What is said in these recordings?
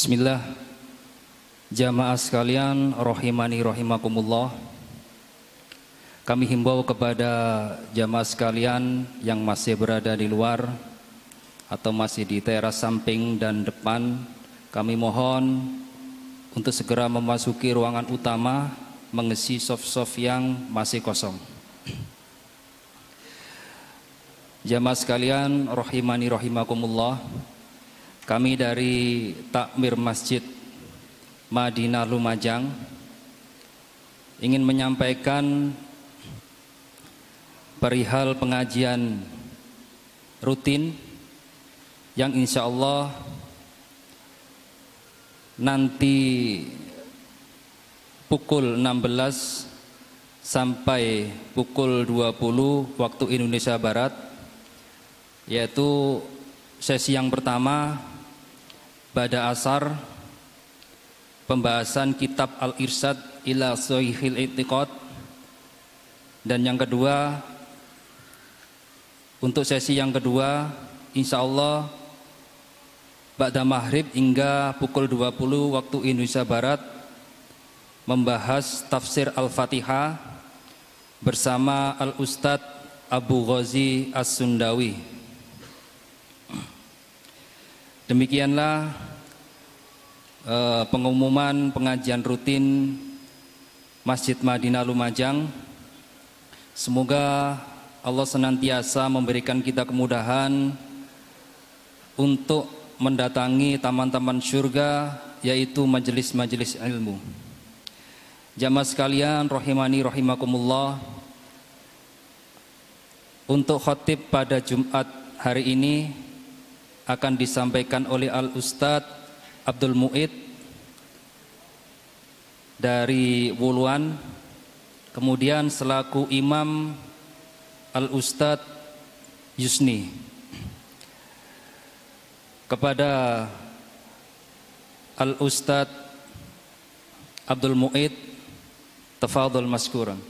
Bismillah. Jamaah sekalian Rahimani rahimakumullah. Kami himbau kepada jamaah sekalian Yang masih berada di luar Atau masih di teras samping dan depan Kami mohon Untuk segera memasuki ruangan utama Mengisi soft-soft yang masih kosong. Jamaah sekalian Rahimani rahimakumullah Kami dari Takmir Masjid Madinah Lumajang ingin menyampaikan perihal pengajian rutin yang insya Allah nanti pukul 16 sampai pukul 20 waktu Indonesia Barat yaitu sesi yang pertama pada asar pembahasan kitab Al-Irsyad ila Sahihil I'tiqad. Dan yang kedua untuk sesi yang kedua insya Allah Ba'da Maghrib hingga pukul 20 waktu Indonesia Barat membahas tafsir Al-Fatihah bersama Al-Ustadz Abu Ghazi As-Sundawi demikianlah eh, pengumuman pengajian rutin Masjid Madinah Lumajang. Semoga Allah senantiasa memberikan kita kemudahan untuk mendatangi taman-taman surga yaitu majelis-majelis ilmu. Jamaah sekalian rahimani rahimakumullah. Untuk khotib pada Jumat hari ini akan disampaikan oleh Al Ustadz Abdul Muid dari Wuluan kemudian selaku imam Al Ustadz Yusni. Kepada Al Ustadz Abdul Muid tafadhol maskuran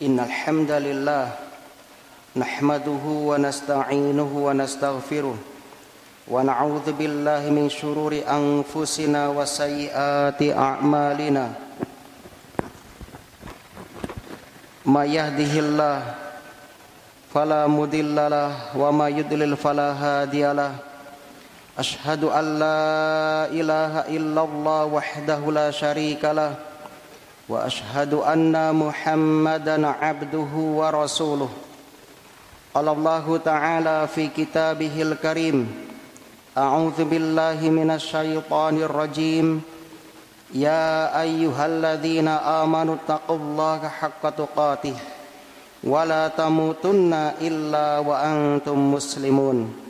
إن الحمد لله نحمده ونستعينه ونستغفره ونعوذ بالله من شرور أنفسنا وسيئات أعمالنا. ما يهده الله فلا مضل له وما يضلل فلا هادي له. أشهد أن لا إله إلا الله وحده لا شريك له. وأشهد أن محمدا عبده ورسوله. قال الله تعالى في كتابه الكريم أعوذ بالله من الشيطان الرجيم. يا أيها الذين آمنوا اتقوا الله حق تقاته ولا تموتن إلا وأنتم مسلمون.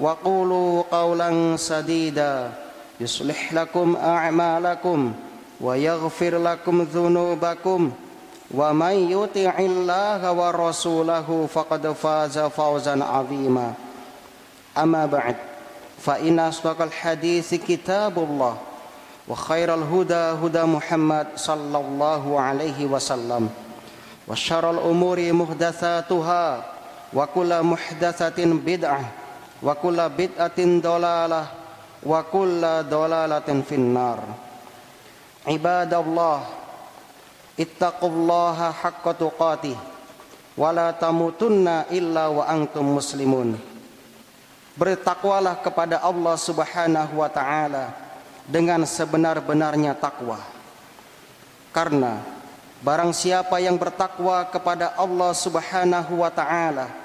وقولوا قولا سديدا. يصلح لكم أعمالكم ويغفر لكم ذنوبكم. ومن يطع الله ورسوله فقد فاز فوزا عظيما. أما بعد فإن أصدق الحديث كتاب الله وخير الهدى هدى محمد صلى الله عليه وسلم. وشر الأمور محدثاتها وكل محدثة بدعة wa kulla bid'atin dolalah, wa kulla dalalatin finnar. Ibadallah ittaqullaha haqqa tuqatih wa la tamutunna illa wa antum muslimun. Bertakwalah kepada Allah Subhanahu wa taala dengan sebenar-benarnya takwa. Karena barang siapa yang bertakwa kepada Allah Subhanahu wa taala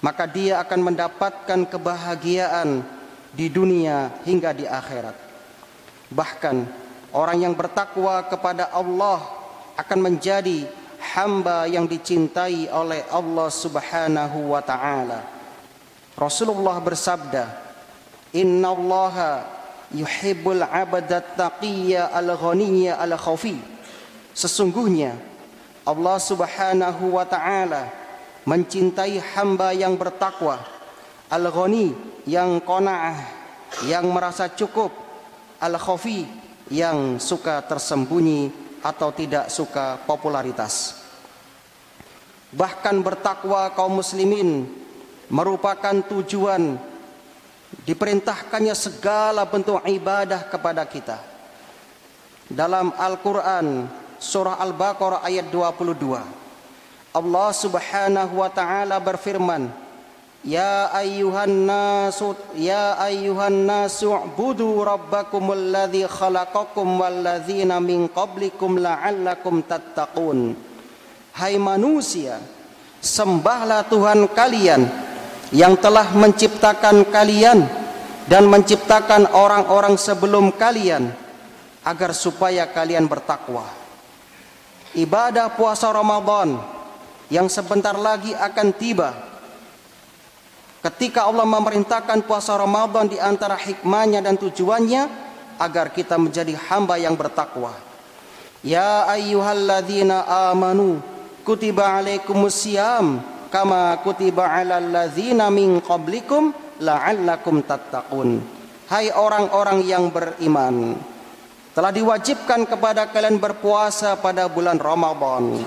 maka dia akan mendapatkan kebahagiaan di dunia hingga di akhirat. Bahkan orang yang bertakwa kepada Allah akan menjadi hamba yang dicintai oleh Allah Subhanahu wa taala. Rasulullah bersabda, "Innallaha yuhibbul 'abda taqiyya al-ghaniyya al-khafi." Sesungguhnya Allah Subhanahu wa taala mencintai hamba yang bertakwa, al-ghani yang qanaah, yang merasa cukup, al-khafi yang suka tersembunyi atau tidak suka popularitas. Bahkan bertakwa kaum muslimin merupakan tujuan diperintahkannya segala bentuk ibadah kepada kita. Dalam Al-Qur'an surah Al-Baqarah ayat 22 Allah Subhanahu wa taala berfirman, "Ya ayyuhan nasu ya ayyuhan nasu ubudu rabbakumul ladzi khalaqakum walladzina min qablikum la'allakum tattaqun." Hai manusia, sembahlah Tuhan kalian yang telah menciptakan kalian dan menciptakan orang-orang sebelum kalian agar supaya kalian bertakwa. Ibadah puasa Ramadan yang sebentar lagi akan tiba. Ketika Allah memerintahkan puasa Ramadan di antara hikmahnya dan tujuannya agar kita menjadi hamba yang bertakwa. Ya ayyuhalladzina amanu kutiba alaikumusiyam kama kutiba alal ladzina min qablikum la'allakum tattaqun. Hai orang-orang yang beriman, telah diwajibkan kepada kalian berpuasa pada bulan Ramadan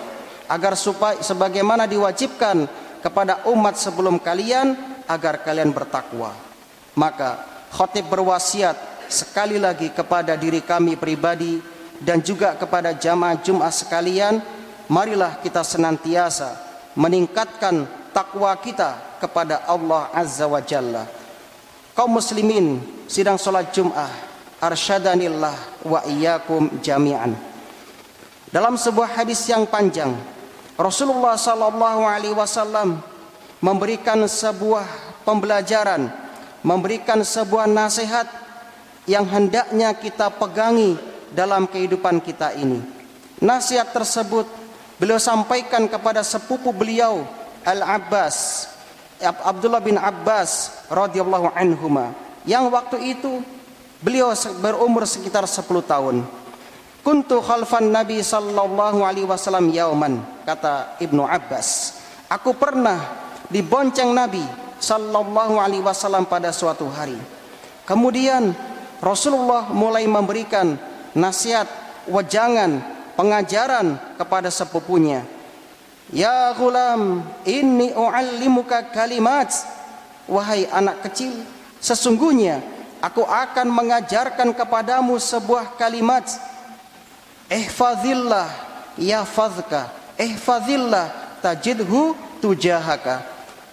agar supaya sebagaimana diwajibkan kepada umat sebelum kalian agar kalian bertakwa. Maka khotib berwasiat sekali lagi kepada diri kami pribadi dan juga kepada jamaah Jumat sekalian, marilah kita senantiasa meningkatkan takwa kita kepada Allah Azza wa Jalla. Kaum muslimin sidang salat Jumat, arsyadanillah wa iyyakum jami'an. Dalam sebuah hadis yang panjang, Rasulullah sallallahu alaihi wasallam memberikan sebuah pembelajaran, memberikan sebuah nasihat yang hendaknya kita pegangi dalam kehidupan kita ini. Nasihat tersebut beliau sampaikan kepada sepupu beliau Al-Abbas Abdullah bin Abbas radhiyallahu anhuma yang waktu itu beliau berumur sekitar 10 tahun. Kuntu khalfan Nabi sallallahu alaihi wasallam yauman kata Ibnu Abbas. Aku pernah dibonceng Nabi sallallahu alaihi wasallam pada suatu hari. Kemudian Rasulullah mulai memberikan nasihat, wejangan, pengajaran kepada sepupunya. Ya gulam, inni uallimuka kalimat. Wahai anak kecil, sesungguhnya aku akan mengajarkan kepadamu sebuah kalimat Ihfazillah yafazka. Ihfazillah tajidhu tujahaka.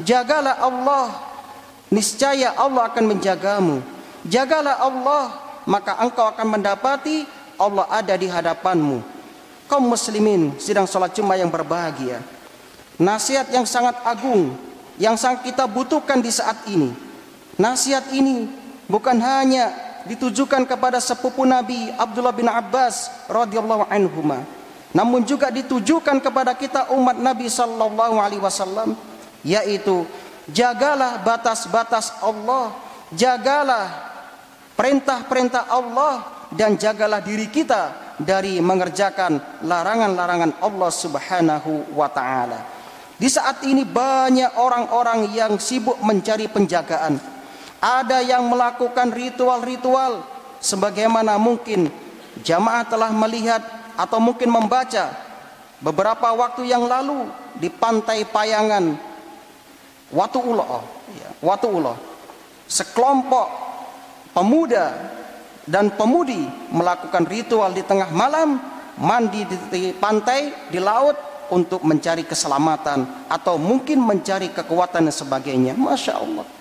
Jagalah Allah, niscaya Allah akan menjagamu. Jagalah Allah, maka engkau akan mendapati Allah ada di hadapanmu. Kaum muslimin sidang salat Jumat yang berbahagia. Nasihat yang sangat agung yang sangat kita butuhkan di saat ini. Nasihat ini bukan hanya ditujukan kepada sepupu Nabi Abdullah bin Abbas radhiyallahu anhuma. Namun juga ditujukan kepada kita umat Nabi sallallahu alaihi wasallam yaitu jagalah batas-batas Allah jagalah perintah-perintah Allah dan jagalah diri kita dari mengerjakan larangan-larangan Allah Subhanahu wa taala. Di saat ini banyak orang-orang yang sibuk mencari penjagaan ada yang melakukan ritual-ritual sebagaimana mungkin jamaah telah melihat atau mungkin membaca beberapa waktu yang lalu di pantai Payangan Watu Ulo, ya, Watu Ulo. Sekelompok pemuda dan pemudi melakukan ritual di tengah malam mandi di pantai di laut untuk mencari keselamatan atau mungkin mencari kekuatan dan sebagainya. Masya Allah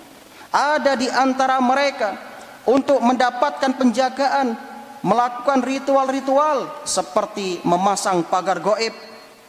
ada di antara mereka untuk mendapatkan penjagaan melakukan ritual-ritual seperti memasang pagar goib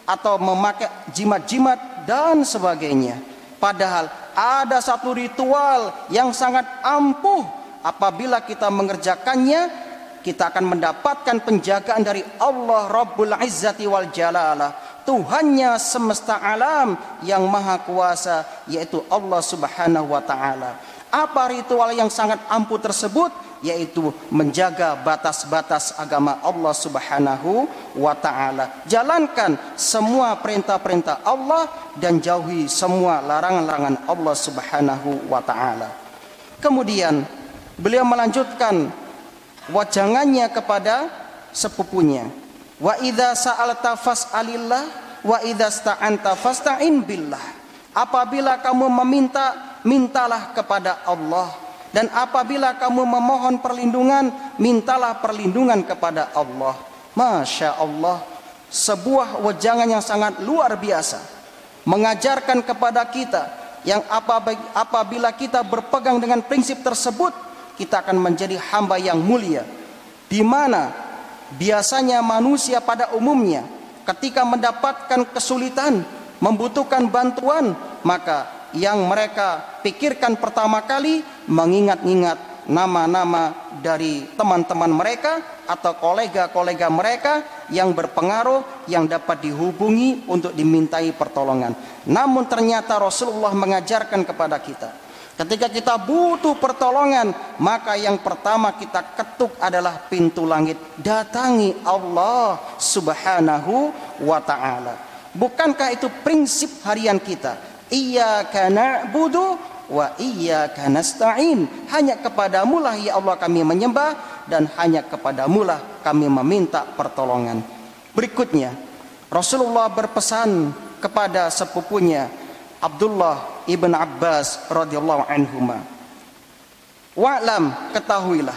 atau memakai jimat-jimat dan sebagainya. Padahal ada satu ritual yang sangat ampuh. Apabila kita mengerjakannya kita akan mendapatkan penjagaan dari Allah Rabbul Izzati wal Jalalah Tuhannya semesta alam yang maha kuasa yaitu Allah Subhanahu wa taala apa ritual yang sangat ampuh tersebut? Yaitu menjaga batas-batas agama Allah subhanahu wa ta'ala. Jalankan semua perintah-perintah Allah dan jauhi semua larangan-larangan Allah subhanahu wa ta'ala. Kemudian beliau melanjutkan wajangannya kepada sepupunya. Wa idza sa'alta fas'alillah wa idza sta'anta fasta'in billah. Apabila kamu meminta mintalah kepada Allah. Dan apabila kamu memohon perlindungan mintalah perlindungan kepada Allah. Masya Allah sebuah wejangan yang sangat luar biasa. Mengajarkan kepada kita yang apabila kita berpegang dengan prinsip tersebut kita akan menjadi hamba yang mulia. Di mana biasanya manusia pada umumnya ketika mendapatkan kesulitan membutuhkan bantuan maka yang mereka pikirkan pertama kali mengingat-ingat nama-nama dari teman-teman mereka atau kolega-kolega mereka yang berpengaruh yang dapat dihubungi untuk dimintai pertolongan. Namun ternyata Rasulullah mengajarkan kepada kita Ketika kita butuh pertolongan, maka yang pertama kita ketuk adalah pintu langit. Datangi Allah Subhanahu wa taala. Bukankah itu prinsip harian kita? Iyyaka na'budu wa iyyaka nasta'in. Hanya kepadamu lah ya Allah kami menyembah dan hanya kepadamu lah kami meminta pertolongan. Berikutnya, Rasulullah berpesan kepada sepupunya Abdullah ibn Abbas radhiyallahu anhuma. Wa'lam ketahuilah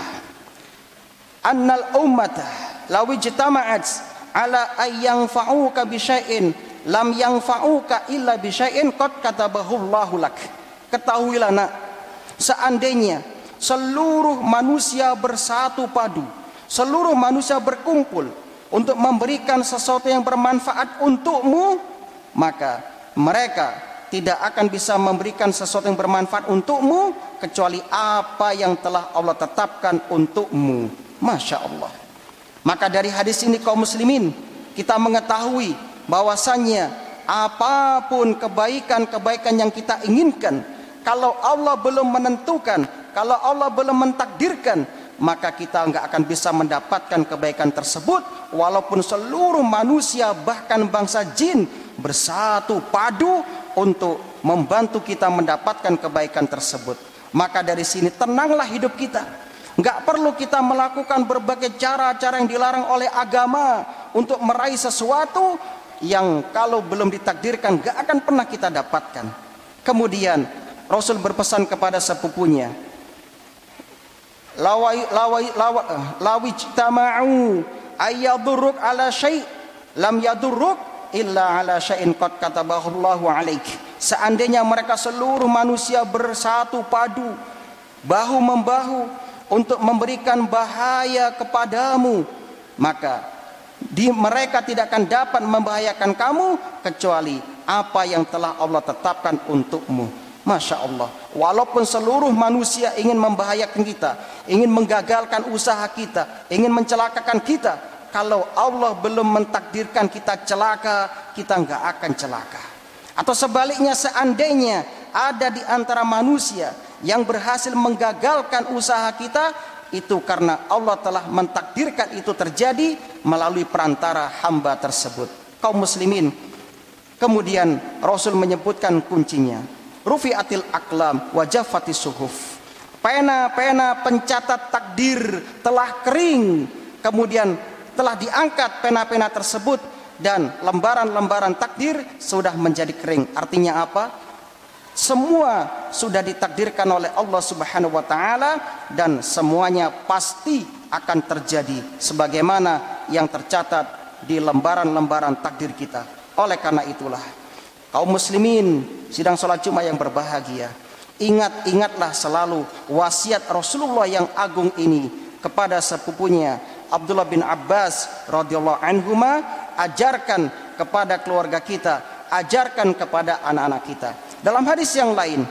annal ummata law ijtama'at ala ay yanfa'uka bi syai'in lam yanfa'uka illa bi syai'in qad katabahu Allahu lak. Ketahuilah nak, seandainya seluruh manusia bersatu padu, seluruh manusia berkumpul untuk memberikan sesuatu yang bermanfaat untukmu, maka mereka tidak akan bisa memberikan sesuatu yang bermanfaat untukmu kecuali apa yang telah Allah tetapkan untukmu. Masya Allah. Maka dari hadis ini kaum muslimin kita mengetahui bahwasannya apa pun kebaikan-kebaikan yang kita inginkan kalau Allah belum menentukan, kalau Allah belum mentakdirkan, maka kita nggak akan bisa mendapatkan kebaikan tersebut walaupun seluruh manusia bahkan bangsa jin bersatu padu untuk membantu kita mendapatkan kebaikan tersebut. Maka dari sini tenanglah hidup kita. Nggak perlu kita melakukan berbagai cara-cara yang dilarang oleh agama untuk meraih sesuatu yang kalau belum ditakdirkan nggak akan pernah kita dapatkan. Kemudian Rasul berpesan kepada sepupunya, lawai lawai lawi tama'u ayyadurruk ala syai' lam yadurruk illa ala syai'in qad katabahu Allahu alaik. Seandainya mereka seluruh manusia bersatu padu bahu membahu untuk memberikan bahaya kepadamu, maka di mereka tidak akan dapat membahayakan kamu kecuali apa yang telah Allah tetapkan untukmu. Masya Allah. Walaupun seluruh manusia ingin membahayakan kita, ingin menggagalkan usaha kita, ingin mencelakakan kita, kalau Allah belum mentakdirkan kita celaka, kita nggak akan celaka. Atau sebaliknya seandainya ada di antara manusia yang berhasil menggagalkan usaha kita, itu karena Allah telah mentakdirkan itu terjadi melalui perantara hamba tersebut. Kaum muslimin. Kemudian Rasul menyebutkan kuncinya rufiatil aklam wajafati suhuf pena-pena pencatat takdir telah kering kemudian telah diangkat pena-pena tersebut dan lembaran-lembaran takdir sudah menjadi kering artinya apa semua sudah ditakdirkan oleh Allah Subhanahu wa taala dan semuanya pasti akan terjadi sebagaimana yang tercatat di lembaran-lembaran takdir kita oleh karena itulah kaum muslimin sidang sholat Jumat yang berbahagia. Ingat-ingatlah selalu wasiat Rasulullah yang agung ini kepada sepupunya Abdullah bin Abbas radhiyallahu anhu ajarkan kepada keluarga kita, ajarkan kepada anak-anak kita. Dalam hadis yang lain,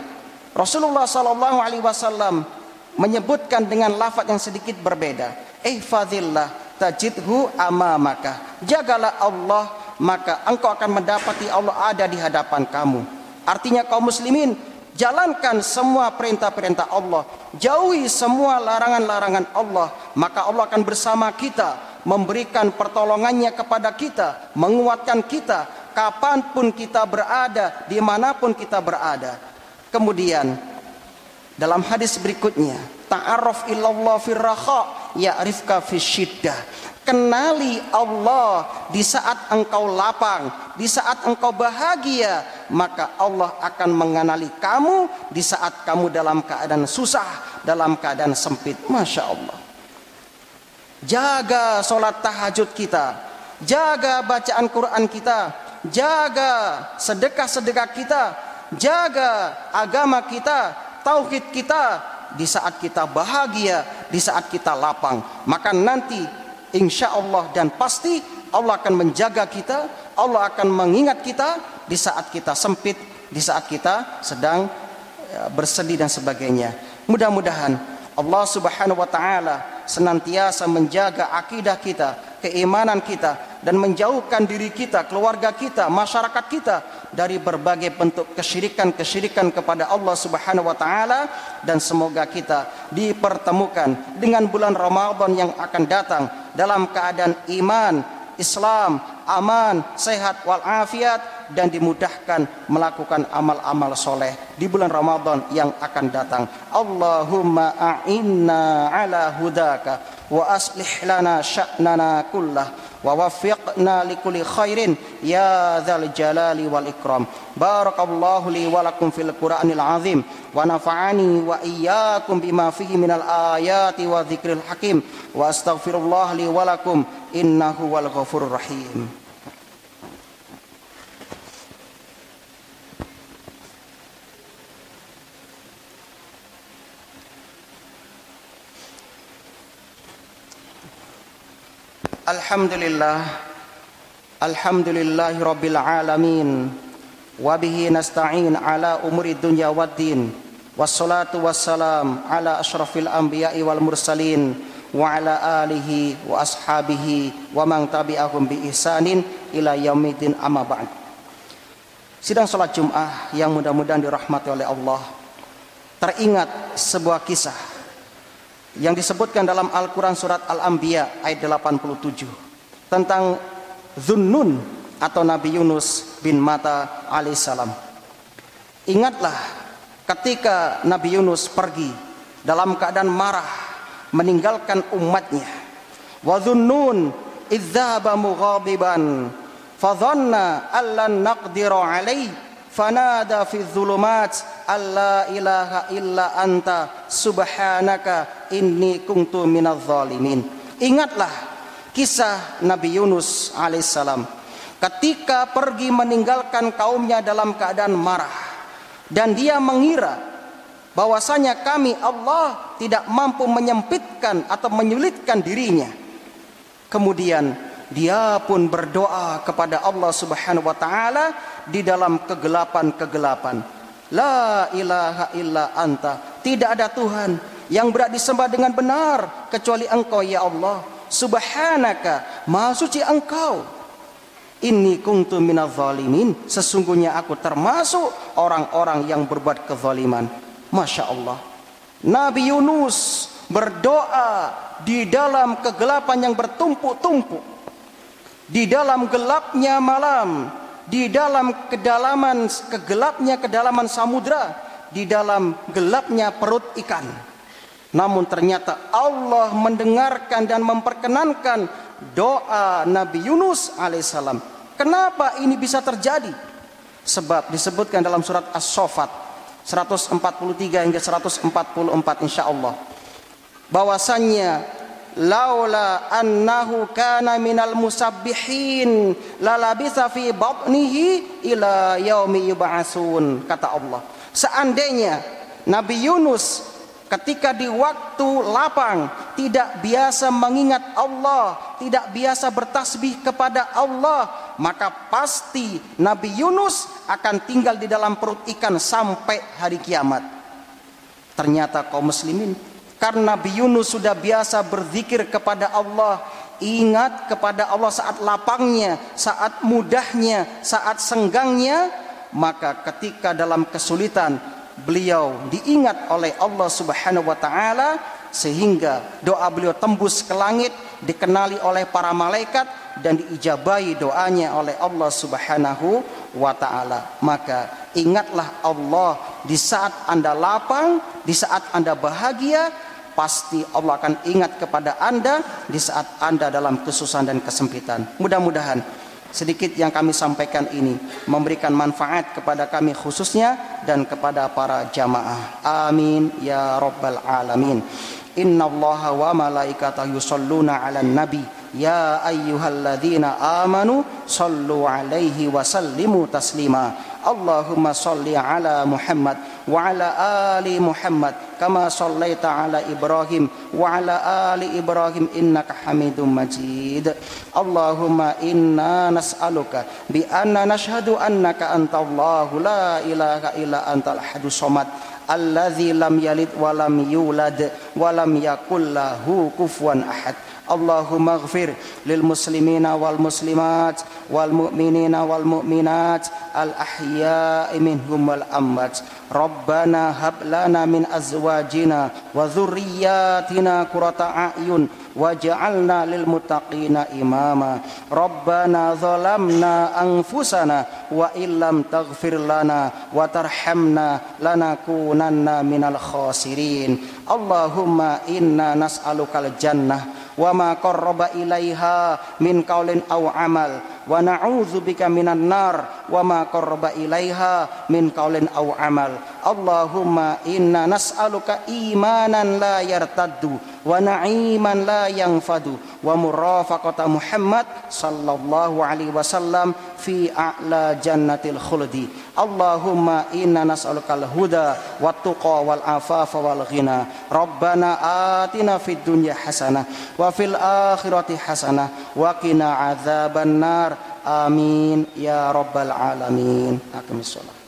Rasulullah sallallahu alaihi wasallam menyebutkan dengan lafaz yang sedikit berbeda. Ihfazillah tajidhu amamaka. Jagalah Allah maka engkau akan mendapati Allah ada di hadapan kamu. Artinya kaum muslimin jalankan semua perintah-perintah Allah, jauhi semua larangan-larangan Allah, maka Allah akan bersama kita, memberikan pertolongannya kepada kita, menguatkan kita, kapan pun kita berada, di mana pun kita berada. Kemudian dalam hadis berikutnya, ta'aruf illallah firraha ya'rifka fisyiddah. Kenali Allah di saat engkau lapang, di saat engkau bahagia, maka Allah akan mengenali kamu di saat kamu dalam keadaan susah, dalam keadaan sempit. Masya Allah. Jaga sholat tahajud kita, jaga bacaan Quran kita, jaga sedekah-sedekah kita, jaga agama kita, tauhid kita di saat kita bahagia, di saat kita lapang. Maka nanti insya Allah dan pasti Allah akan menjaga kita, Allah akan mengingat kita di saat kita sempit, di saat kita sedang ya, bersedih dan sebagainya. Mudah-mudahan Allah Subhanahu wa taala senantiasa menjaga akidah kita, keimanan kita dan menjauhkan diri kita, keluarga kita, masyarakat kita dari berbagai bentuk kesyirikan-kesyirikan kepada Allah Subhanahu wa taala dan semoga kita dipertemukan dengan bulan Ramadan yang akan datang dalam keadaan iman, Islam, aman, sehat walafiat dan dimudahkan melakukan amal-amal soleh di bulan Ramadan yang akan datang. Allahumma a'inna ala hudaka وأصلح لنا شأننا كله ووفقنا لكل خير يا ذا الجلال والإكرام بارك الله لي ولكم في القرآن العظيم ونفعني وإياكم بما فيه من الآيات والذكر الحكيم وأستغفر الله لي ولكم إنه هو الغفور الرحيم. الحمد لله الحمد لله رب العالمين وبه نستعين على أمور الدنيا والدين والصلاة والسلام على أشرف الأنبياء والمرسلين Wa ala alihi wa ashabihi Wa man tabi'ahum bi ihsanin ila yaumidin amma ba'd Sidang salat Jum'ah yang mudah-mudahan dirahmati oleh Allah Teringat sebuah kisah yang disebutkan dalam Al-Quran surat Al-Anbiya ayat 87 tentang Zunnun atau Nabi Yunus bin Mata alaihissalam. Ingatlah ketika Nabi Yunus pergi dalam keadaan marah meninggalkan umatnya. Wa dhunnun idzaba mughadiban fadhanna allan naqdiru alaihi fanada fi dhulumat alla ilaha illa anta subhanaka inni kuntu minadh zalimin ingatlah kisah Nabi Yunus alaihissalam ketika pergi meninggalkan kaumnya dalam keadaan marah dan dia mengira bahwasanya kami Allah tidak mampu menyempitkan atau menyulitkan dirinya kemudian dia pun berdoa kepada Allah Subhanahu wa taala di dalam kegelapan-kegelapan. La ilaha illa anta. Tidak ada Tuhan yang berat disembah dengan benar kecuali Engkau ya Allah. Subhanaka, Maha suci Engkau. Inni kuntu minadh. Sesungguhnya aku termasuk orang-orang yang berbuat kezaliman. Masya Allah. Nabi Yunus berdoa di dalam kegelapan yang bertumpuk-tumpuk di dalam gelapnya malam, di dalam kedalaman kegelapnya kedalaman samudra, di dalam gelapnya perut ikan. Namun ternyata Allah mendengarkan dan memperkenankan doa Nabi Yunus alaihissalam. Kenapa ini bisa terjadi? Sebab disebutkan dalam surat As-Sofat 143 hingga 144 insya Allah bahwasannya laula annahu kana minal musabbihin lalabisa fi batnihi ila yaumi yub'atsun kata Allah. Seandainya Nabi Yunus ketika di waktu lapang tidak biasa mengingat Allah tidak biasa bertasbih kepada Allah maka pasti Nabi Yunus akan tinggal di dalam perut ikan sampai hari kiamat. Ternyata kaum muslimin karena Nabi Yunus sudah biasa berzikir kepada Allah, ingat kepada Allah saat lapangnya, saat mudahnya, saat senggangnya, maka ketika dalam kesulitan beliau diingat oleh Allah Subhanahu wa taala sehingga doa beliau tembus ke langit, dikenali oleh para malaikat dan diijabahi doanya oleh Allah Subhanahu wa taala. Maka ingatlah Allah di saat Anda lapang, di saat Anda bahagia, pasti Allah akan ingat kepada Anda di saat Anda dalam kesusahan dan kesempitan. Mudah-mudahan sedikit yang kami sampaikan ini memberikan manfaat kepada kami khususnya dan kepada para jamaah. Amin ya rabbal alamin. Inna Allah wa malaikatahu yusalluna 'alan nabi ya ayyuhalladzina amanu sallu alaihi wa sallimu taslima. Allahumma salli ala Muhammad wa ala ali Muhammad kama sallaita ala Ibrahim wa ala ali Ibrahim innaka Hamidum Majid. Allahumma inna nas'aluka bi anna nashhadu annaka antallahu la ilaha illa antal ahadus samad alladzi lam yalid wa lam yulad wa lam اللهم اغفر للمسلمين والمسلمات والمؤمنين والمؤمنات الأحياء منهم والأموات. ربنا هب لنا من أزواجنا وذرياتنا قرة أعين waj'alna lil muttaqina imama. Rabbana zalamna anfusana wa illam taghfir lana wa tarhamna lanakunanna minal khasirin. Allahumma inna nas'alukal jannah wa ma qarraba ilaiha min qaulin aw amal wa na'udzubika minan nar wa ma qarraba ilaiha min qaulin aw amal. Allahumma inna nas'aluka imanan la yartaddu wa na'iman la yanfadu wa murafaqata Muhammad sallallahu alaihi wasallam fi a'la jannatil khuldi. Allahumma inna nas'aluka al-huda wat tuqa wal afafa wal ghina. Rabbana atina fid dunya hasanah wa fil akhirati hasanah wa qina adzaban آمين. يا رب العالمين. أقم الصلاة.